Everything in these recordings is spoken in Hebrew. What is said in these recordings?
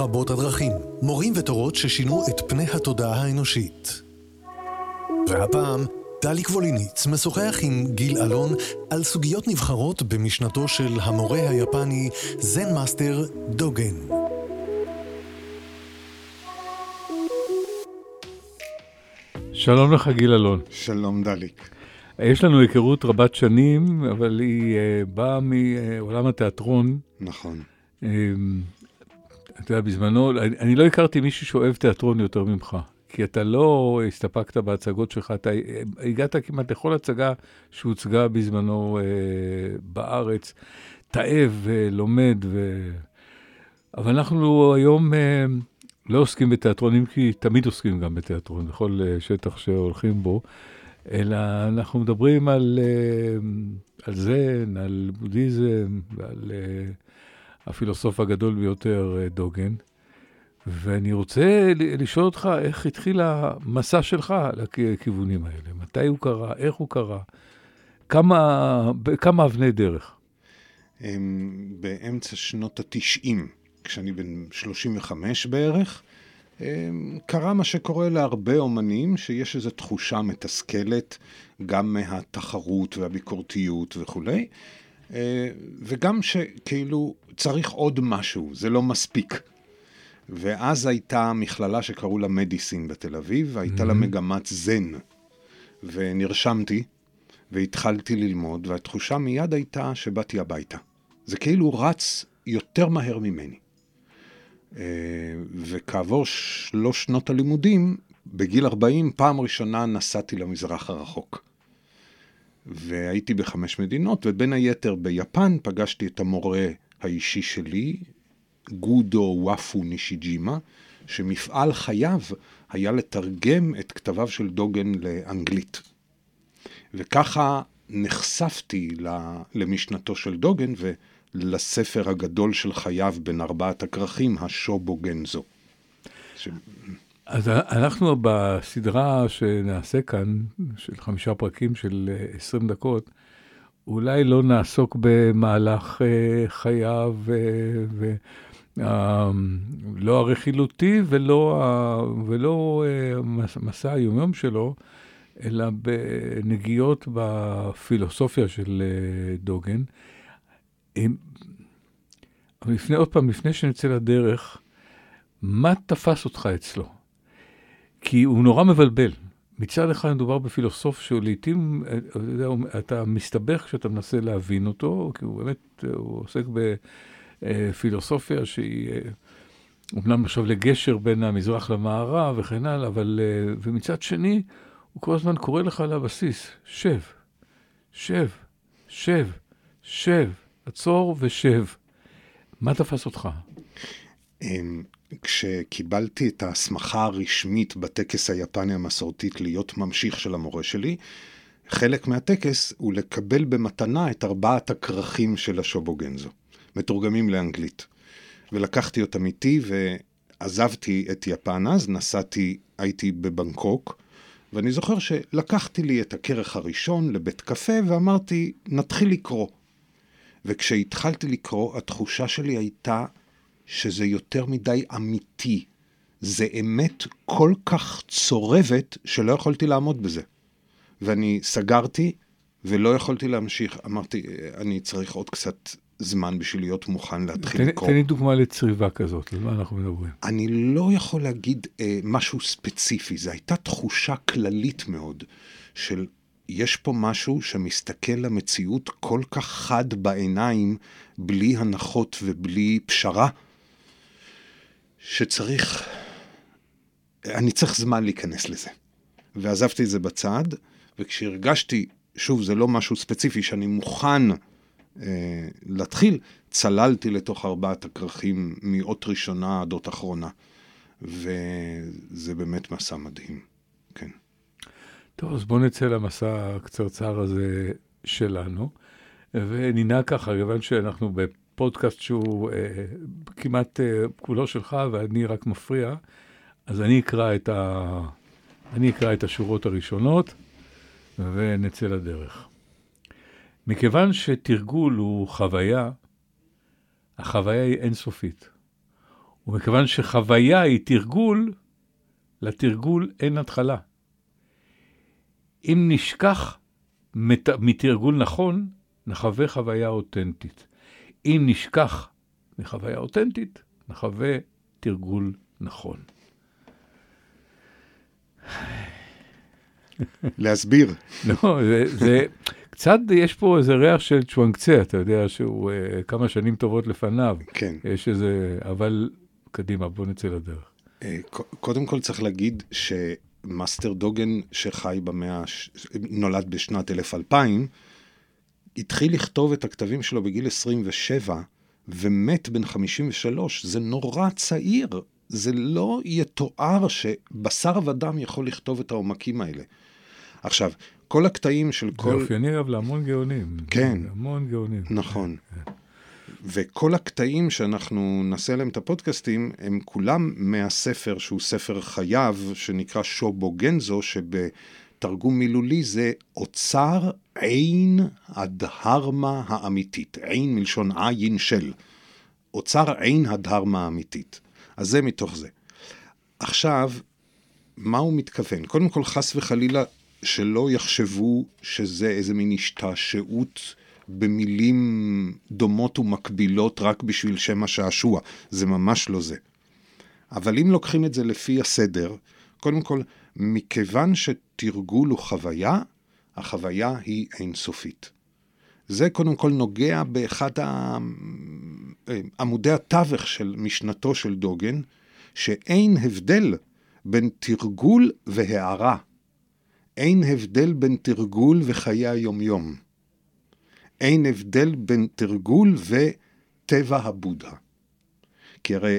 רבות הדרכים, מורים ותורות ששינו את פני התודעה האנושית. והפעם, דליק ווליניץ משוחח עם גיל אלון על סוגיות נבחרות במשנתו של המורה היפני זן master דוגן. שלום לך גיל אלון. שלום דליק. יש לנו היכרות רבת שנים, אבל היא אה, באה מעולם התיאטרון. נכון. אתה יודע, בזמנו, אני, אני לא הכרתי מישהו שאוהב תיאטרון יותר ממך. כי אתה לא הסתפקת בהצגות שלך, אתה הגעת כמעט לכל הצגה שהוצגה בזמנו אה, בארץ, תאב ולומד, ו... אבל אנחנו היום אה, לא עוסקים בתיאטרון, אם כי תמיד עוסקים גם בתיאטרון, בכל אה, שטח שהולכים בו, אלא אנחנו מדברים על, אה, על זן, על בודהיזם ועל אה, הפילוסוף הגדול ביותר, אה, דוגן. ואני רוצה לשאול אותך איך התחיל המסע שלך לכיוונים האלה, מתי הוא קרה, איך הוא קרה, כמה, כמה אבני דרך. באמצע שנות התשעים, כשאני בן 35 בערך, קרה מה שקורה להרבה אומנים, שיש איזו תחושה מתסכלת, גם מהתחרות והביקורתיות וכולי, וגם שכאילו צריך עוד משהו, זה לא מספיק. ואז הייתה מכללה שקראו לה מדיסין בתל אביב, והייתה mm-hmm. לה מגמת זן. ונרשמתי, והתחלתי ללמוד, והתחושה מיד הייתה שבאתי הביתה. זה כאילו רץ יותר מהר ממני. אה, וכעבור שלוש שנות הלימודים, בגיל 40, פעם ראשונה נסעתי למזרח הרחוק. והייתי בחמש מדינות, ובין היתר ביפן פגשתי את המורה האישי שלי, גודו וואפו נישיג'ימה, שמפעל חייו היה לתרגם את כתביו של דוגן לאנגלית. וככה נחשפתי למשנתו של דוגן ולספר הגדול של חייו בין ארבעת הכרכים, השובו גנזו. ש... אז אנחנו בסדרה שנעשה כאן, של חמישה פרקים של 20 דקות, אולי לא נעסוק במהלך אה, חייו ו... לא הרכילותי ולא, ולא אה, מסע היומיום שלו, אלא בנגיעות בפילוסופיה של אה, דוגן. אבל לפני, עוד פעם, לפני שנצא לדרך, מה תפס אותך אצלו? כי הוא נורא מבלבל. מצד אחד מדובר בפילוסוף שלעיתים אתה, אתה מסתבך כשאתה מנסה להבין אותו, כי הוא באמת, הוא עוסק ב... אה, פילוסופיה שהיא אומנם עכשיו לגשר בין המזרח למערב וכן הלאה, אבל, אה, ומצד שני, הוא כל הזמן קורא לך לבסיס, שב, שב, שב, שב, עצור ושב. מה תפס אותך? כשקיבלתי את ההסמכה הרשמית בטקס היפני המסורתית להיות ממשיך של המורה שלי, חלק מהטקס הוא לקבל במתנה את ארבעת הכרכים של השובוגנזו. מתורגמים לאנגלית. ולקחתי אותם איתי ועזבתי את יפן אז, נסעתי, הייתי בבנקוק, ואני זוכר שלקחתי לי את הכרך הראשון לבית קפה ואמרתי, נתחיל לקרוא. וכשהתחלתי לקרוא, התחושה שלי הייתה שזה יותר מדי אמיתי. זה אמת כל כך צורבת שלא יכולתי לעמוד בזה. ואני סגרתי ולא יכולתי להמשיך. אמרתי, אני צריך עוד קצת זמן בשביל להיות מוכן להתחיל לקרוא. תן לי דוגמה לצריבה כזאת, על מה אנחנו מדברים? אני לא יכול להגיד אה, משהו ספציפי, זו הייתה תחושה כללית מאוד של יש פה משהו שמסתכל למציאות כל כך חד בעיניים, בלי הנחות ובלי פשרה, שצריך, אני צריך זמן להיכנס לזה. ועזבתי את זה בצד, וכשהרגשתי, שוב, זה לא משהו ספציפי, שאני מוכן אה, להתחיל, צללתי לתוך ארבעת הכרכים מאות ראשונה עד אות אחרונה. וזה באמת מסע מדהים, כן. טוב, אז בואו נצא למסע הקצרצר הזה שלנו, וננהג ככה, כיוון שאנחנו בפודקאסט שהוא אה, כמעט אה, כולו שלך ואני רק מפריע, אז אני אקרא את, ה... אני אקרא את השורות הראשונות ונצא לדרך. מכיוון שתרגול הוא חוויה, החוויה היא אינסופית. ומכיוון שחוויה היא תרגול, לתרגול אין התחלה. אם נשכח מת... מתרגול נכון, נחווה חוויה אותנטית. אם נשכח מחוויה אותנטית, נחווה תרגול נכון. להסביר. לא, זה, זה קצת, יש פה איזה ריח של צ'ואנקצה, אתה יודע שהוא uh, כמה שנים טובות לפניו. כן. יש איזה, אבל קדימה, בוא נצא לדרך. אה, קודם כל צריך להגיד שמאסטר דוגן שחי במאה, נולד בשנת 1020, התחיל לכתוב את הכתבים שלו בגיל 27, ומת בן 53, זה נורא צעיר. זה לא יתואר שבשר ודם יכול לכתוב את העומקים האלה. עכשיו, כל הקטעים של כל... זה אופייני אגב להמון גאונים. כן. המון גאונים. נכון. כן. וכל הקטעים שאנחנו נעשה עליהם את הפודקאסטים, הם כולם מהספר שהוא ספר חייו, שנקרא שובו גנזו, שבתרגום מילולי זה אוצר עין הדהרמה האמיתית. עין מלשון עין של. אוצר עין הדהרמה האמיתית. אז זה מתוך זה. עכשיו, מה הוא מתכוון? קודם כל, חס וחלילה, שלא יחשבו שזה איזה מין השתעשעות במילים דומות ומקבילות רק בשביל שם השעשוע. זה ממש לא זה. אבל אם לוקחים את זה לפי הסדר, קודם כל, מכיוון שתרגול הוא חוויה, החוויה היא אינסופית. זה קודם כל נוגע באחד עמודי התווך של משנתו של דוגן, שאין הבדל בין תרגול והערה. אין הבדל בין תרגול וחיי היומיום. אין הבדל בין תרגול וטבע הבודה. כי הרי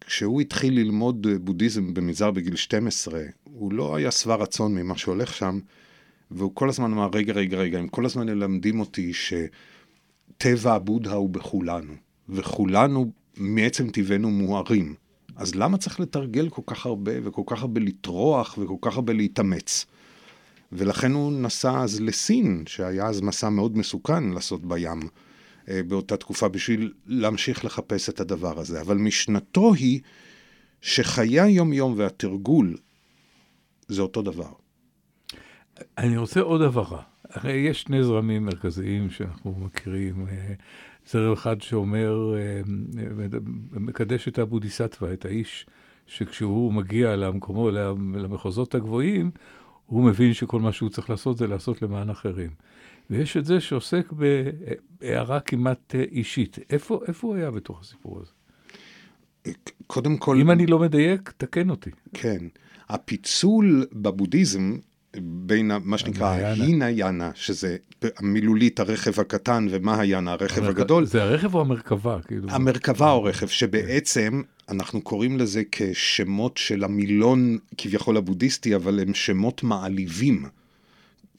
כשהוא התחיל ללמוד בודהיזם במנזר בגיל 12, הוא לא היה שבע רצון ממה שהולך שם, והוא כל הזמן אמר, רגע, רגע, רגע, הם כל הזמן מלמדים אותי שטבע הבודה הוא בכולנו, וכולנו מעצם טבענו מוארים. אז למה צריך לתרגל כל כך הרבה, וכל כך הרבה לטרוח, וכל כך הרבה להתאמץ? ולכן הוא נסע אז לסין, שהיה אז מסע מאוד מסוכן לעשות בים אה, באותה תקופה, בשביל להמשיך לחפש את הדבר הזה. אבל משנתו היא שחיי היום-יום והתרגול זה אותו דבר. אני רוצה עוד הבהרה. הרי יש שני זרמים מרכזיים שאנחנו מכירים. אה, זרם אחד שאומר, אה, מקדש את הבודיסטווה, את האיש שכשהוא מגיע למקומו, למחוזות הגבוהים, הוא מבין שכל מה שהוא צריך לעשות זה לעשות למען אחרים. ויש את זה שעוסק בהערה כמעט אה, אישית. איפה, איפה הוא היה בתוך הסיפור הזה? קודם כל... אם אני לא מדייק, תקן אותי. כן. הפיצול בבודהיזם בין מה שנקרא הינה ינה, שזה מילולית הרכב הקטן, ומה הינה הרכב המרכ... הגדול. זה הרכב או המרכבה? כאילו... המרכבה או רכב, שבעצם אנחנו קוראים לזה כשמות של המילון כביכול הבודהיסטי, אבל הם שמות מעליבים.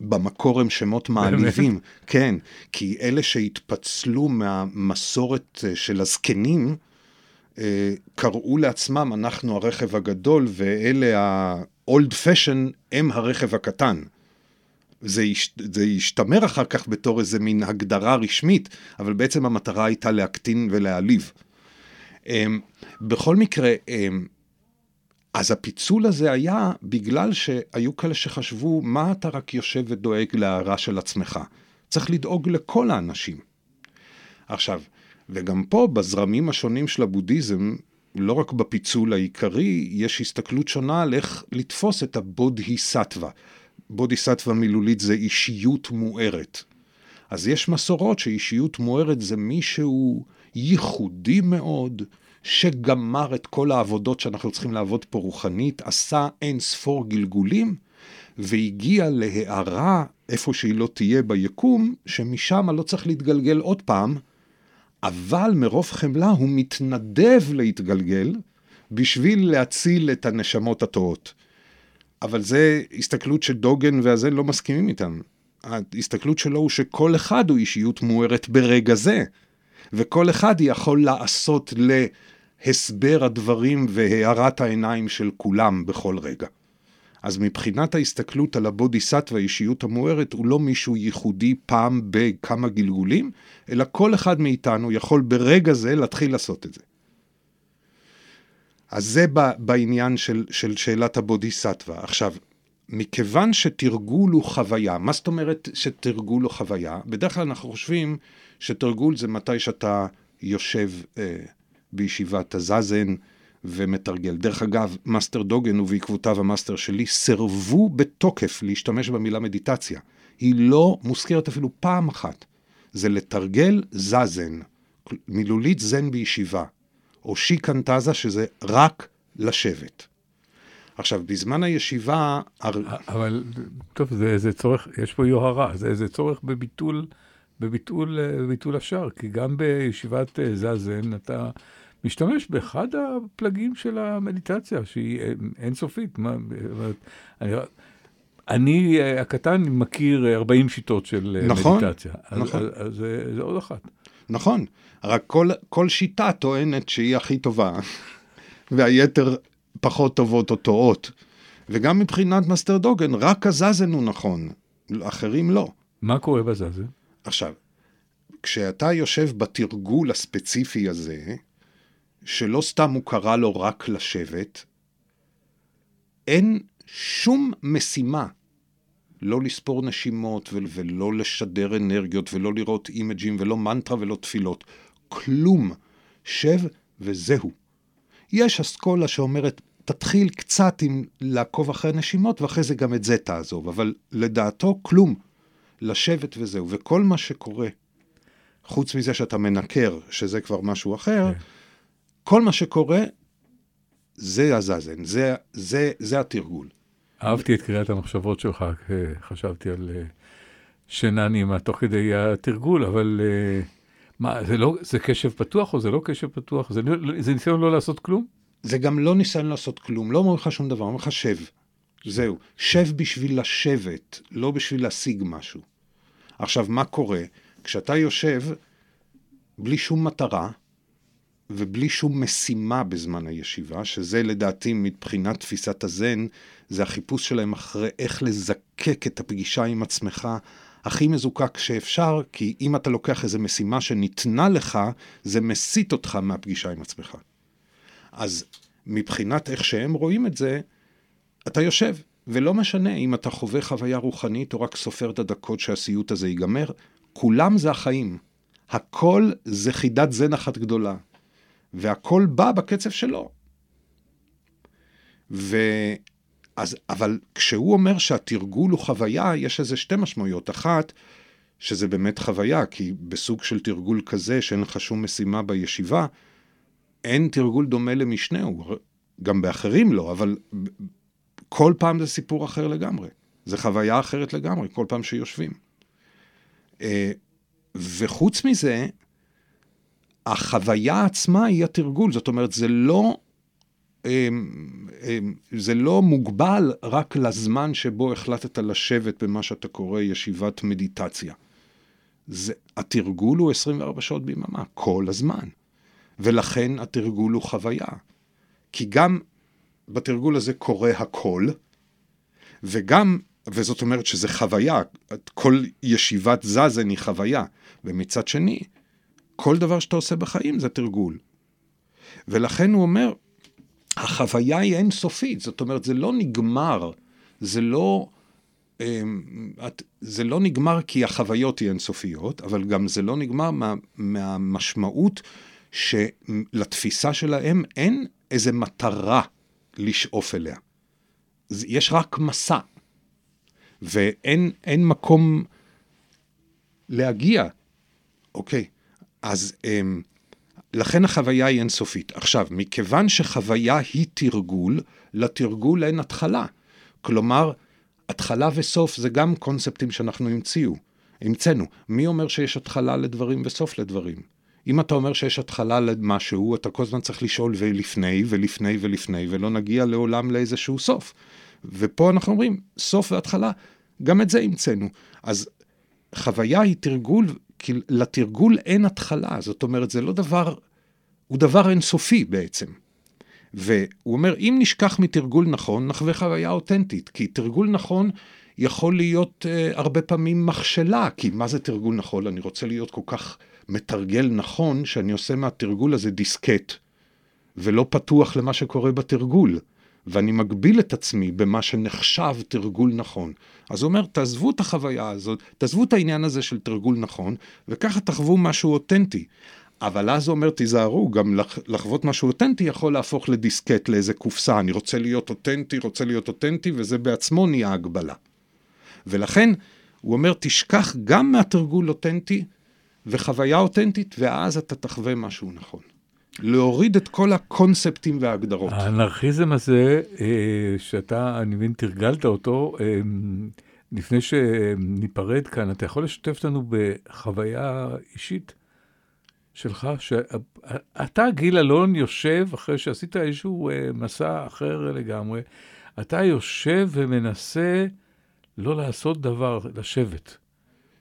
במקור הם שמות מעליבים, כן, כי אלה שהתפצלו מהמסורת של הזקנים, קראו לעצמם, אנחנו הרכב הגדול, ואלה ה-old fashion הם הרכב הקטן. זה, יש, זה ישתמר אחר כך בתור איזה מין הגדרה רשמית, אבל בעצם המטרה הייתה להקטין ולהעליב. אמ, בכל מקרה, אמ, אז הפיצול הזה היה בגלל שהיו כאלה שחשבו, מה אתה רק יושב ודואג להערה של עצמך? צריך לדאוג לכל האנשים. עכשיו, וגם פה, בזרמים השונים של הבודהיזם, לא רק בפיצול העיקרי, יש הסתכלות שונה על איך לתפוס את הבודהיסטווה. בודהיסטווה מילולית זה אישיות מוארת. אז יש מסורות שאישיות מוארת זה מישהו ייחודי מאוד, שגמר את כל העבודות שאנחנו צריכים לעבוד פה רוחנית, עשה אין ספור גלגולים, והגיע להערה, איפה שהיא לא תהיה ביקום, שמשם לא צריך להתגלגל עוד פעם, אבל מרוב חמלה הוא מתנדב להתגלגל בשביל להציל את הנשמות הטועות. אבל זה הסתכלות שדוגן והזה לא מסכימים איתם. ההסתכלות שלו הוא שכל אחד הוא אישיות מוארת ברגע זה, וכל אחד יכול לעשות להסבר הדברים והארת העיניים של כולם בכל רגע. אז מבחינת ההסתכלות על הבודיסטווה, האישיות המוארת, הוא לא מישהו ייחודי פעם בכמה גלגולים, אלא כל אחד מאיתנו יכול ברגע זה להתחיל לעשות את זה. אז זה בעניין של, של שאלת הבודיסטווה. עכשיו, מכיוון שתרגול הוא חוויה, מה זאת אומרת שתרגול הוא חוויה? בדרך כלל אנחנו חושבים שתרגול זה מתי שאתה יושב אה, בישיבת הזזן ומתרגל. דרך אגב, master דוגן ובעקבותיו ה master שלי סירבו בתוקף להשתמש במילה מדיטציה. היא לא מוזכרת אפילו פעם אחת. זה לתרגל זזן, מילולית זן בישיבה, או שיקנטזה שזה רק לשבת. עכשיו, בזמן הישיבה... אבל, טוב, זה, זה צורך, יש פה יוהרה, זה, זה צורך בביטול, בביטול, בביטול השאר, כי גם בישיבת אה, זזן אתה משתמש באחד הפלגים של המדיטציה, שהיא אה, אינסופית. מה, אני, אני אה, הקטן מכיר 40 שיטות של נכון, מדיטציה. נכון. אז, אז זה, זה עוד אחת. נכון, רק כל, כל שיטה טוענת שהיא הכי טובה, והיתר פחות טובות או טועות. וגם מבחינת master דוגן, רק הזזן הוא נכון, אחרים לא. מה קורה בזזן? עכשיו, כשאתה יושב בתרגול הספציפי הזה, שלא סתם הוא קרא לו רק לשבת, אין שום משימה לא לספור נשימות ולא לשדר אנרגיות ולא לראות אימג'ים ולא מנטרה ולא תפילות. כלום. שב וזהו. יש אסכולה שאומרת, תתחיל קצת עם לעקוב אחרי נשימות, ואחרי זה גם את זה תעזוב, אבל לדעתו כלום. לשבת וזהו. וכל מה שקורה, חוץ מזה שאתה מנקר, שזה כבר משהו אחר, כן. כל מה שקורה, זה הזזן, זה, זה, זה התרגול. אהבתי את קריאת המחשבות שלך, חשבתי על אה, שינה נעימה תוך כדי התרגול, אבל אה, מה, זה, לא, זה קשב פתוח או זה לא קשב פתוח? זה, לא, זה ניסיון לא לעשות כלום? זה גם לא ניסיון לעשות כלום, לא אומר לך שום דבר, אומר לך שב. זהו, שב בשביל לשבת, לא בשביל להשיג משהו. עכשיו, מה קורה? כשאתה יושב בלי שום מטרה ובלי שום משימה בזמן הישיבה, שזה לדעתי מבחינת תפיסת הזן, זה החיפוש שלהם אחרי איך לזקק את הפגישה עם עצמך הכי מזוקק שאפשר, כי אם אתה לוקח איזו משימה שניתנה לך, זה מסיט אותך מהפגישה עם עצמך. אז מבחינת איך שהם רואים את זה, אתה יושב, ולא משנה אם אתה חווה חוויה רוחנית או רק סופר את הדקות שהסיוט הזה ייגמר, כולם זה החיים. הכל זה חידת זן אחת גדולה, והכל בא בקצב שלו. ו... אז, אבל כשהוא אומר שהתרגול הוא חוויה, יש לזה שתי משמעויות. אחת, שזה באמת חוויה, כי בסוג של תרגול כזה, שאין לך שום משימה בישיבה, אין תרגול דומה למשנהו. גם באחרים לא, אבל כל פעם זה סיפור אחר לגמרי. זה חוויה אחרת לגמרי, כל פעם שיושבים. אה, וחוץ מזה, החוויה עצמה היא התרגול, זאת אומרת, זה לא אמ, אמ, זה לא מוגבל רק לזמן שבו החלטת לשבת במה שאתה קורא ישיבת מדיטציה. זה, התרגול הוא 24 שעות ביממה, כל הזמן. ולכן התרגול הוא חוויה. כי גם בתרגול הזה קורה הכל, וגם, וזאת אומרת שזה חוויה, כל ישיבת זזן היא חוויה. ומצד שני, כל דבר שאתה עושה בחיים זה תרגול. ולכן הוא אומר, החוויה היא אינסופית, זאת אומרת, זה לא נגמר, זה לא... אמ, זה לא נגמר כי החוויות היא אינסופיות, אבל גם זה לא נגמר מה, מהמשמעות שלתפיסה שלהם אין איזה מטרה לשאוף אליה. יש רק מסע, ואין מקום להגיע. אוקיי, אז... אמ, לכן החוויה היא אינסופית. עכשיו, מכיוון שחוויה היא תרגול, לתרגול אין התחלה. כלומר, התחלה וסוף זה גם קונספטים שאנחנו המציאו, המצאנו. מי אומר שיש התחלה לדברים וסוף לדברים? אם אתה אומר שיש התחלה למשהו, אתה כל הזמן צריך לשאול ולפני ולפני ולפני, ולא נגיע לעולם לאיזשהו סוף. ופה אנחנו אומרים, סוף והתחלה, גם את זה המצאנו. אז חוויה היא תרגול כי לתרגול אין התחלה, זאת אומרת, זה לא דבר, הוא דבר אינסופי בעצם. והוא אומר, אם נשכח מתרגול נכון, נחווה חוויה אותנטית, כי תרגול נכון יכול להיות uh, הרבה פעמים מכשלה, כי מה זה תרגול נכון? אני רוצה להיות כל כך מתרגל נכון, שאני עושה מהתרגול הזה דיסקט, ולא פתוח למה שקורה בתרגול. ואני מגביל את עצמי במה שנחשב תרגול נכון. אז הוא אומר, תעזבו את החוויה הזאת, תעזבו את העניין הזה של תרגול נכון, וככה תחוו משהו אותנטי. אבל אז הוא אומר, תיזהרו, גם לח, לחוות משהו אותנטי יכול להפוך לדיסקט, לאיזה קופסה. אני רוצה להיות אותנטי, רוצה להיות אותנטי, וזה בעצמו נהיה הגבלה. ולכן, הוא אומר, תשכח גם מהתרגול אותנטי וחוויה אותנטית, ואז אתה תחווה משהו נכון. להוריד את כל הקונספטים וההגדרות. האנרכיזם הזה, אה, שאתה, אני מבין, תרגלת אותו, אה, לפני שניפרד כאן, אתה יכול לשתף אותנו בחוויה אישית שלך, שאתה, גיל אלון, יושב, אחרי שעשית איזשהו אה, מסע אחר לגמרי, אתה יושב ומנסה לא לעשות דבר, לשבת.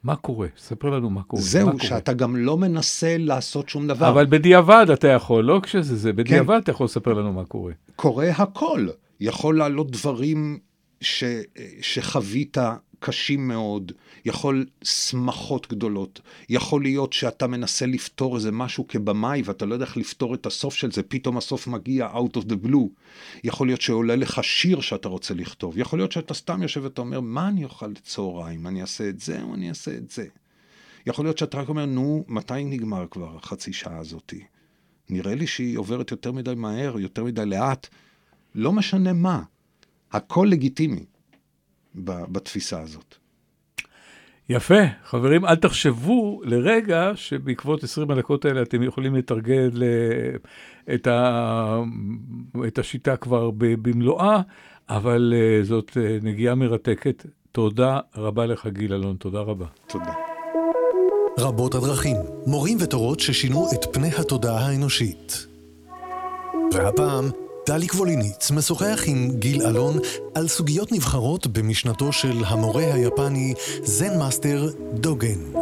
מה קורה? ספר לנו מה קורה. זהו, מה שאתה קורה. גם לא מנסה לעשות שום דבר. אבל בדיעבד אתה יכול, לא כשזה זה, בדיעבד כן. אתה יכול לספר לנו מה קורה. קורה הכל. יכול לעלות דברים ש, שחווית קשים מאוד, יכול שמחות גדולות, יכול להיות שאתה מנסה לפתור איזה משהו כבמאי ואתה לא יודע איך לפתור את הסוף של זה, פתאום הסוף מגיע out of the blue. יכול להיות שעולה לך שיר שאתה רוצה לכתוב, יכול להיות שאתה סתם יושב ואתה אומר, מה אני אוכל לצהריים? אני אעשה את זה או אני אעשה את זה? יכול להיות שאתה רק אומר, נו, מתי נגמר כבר החצי שעה הזאתי? נראה לי שהיא עוברת יותר מדי מהר, יותר מדי לאט. לא משנה מה, הכל לגיטימי. בתפיסה הזאת. יפה. חברים, אל תחשבו לרגע שבעקבות 20 הדקות האלה אתם יכולים לתרגל את, ה... את השיטה כבר במלואה, אבל uh, זאת uh, נגיעה מרתקת. תודה רבה לך, גיל אלון. תודה רבה. תודה. רבות הדרכים, מורים ותורות ששינו את פני התודעה האנושית. והפעם, דליק ווליניץ משוחח עם גיל אלון על סוגיות נבחרות במשנתו של המורה היפני זן master דוגן.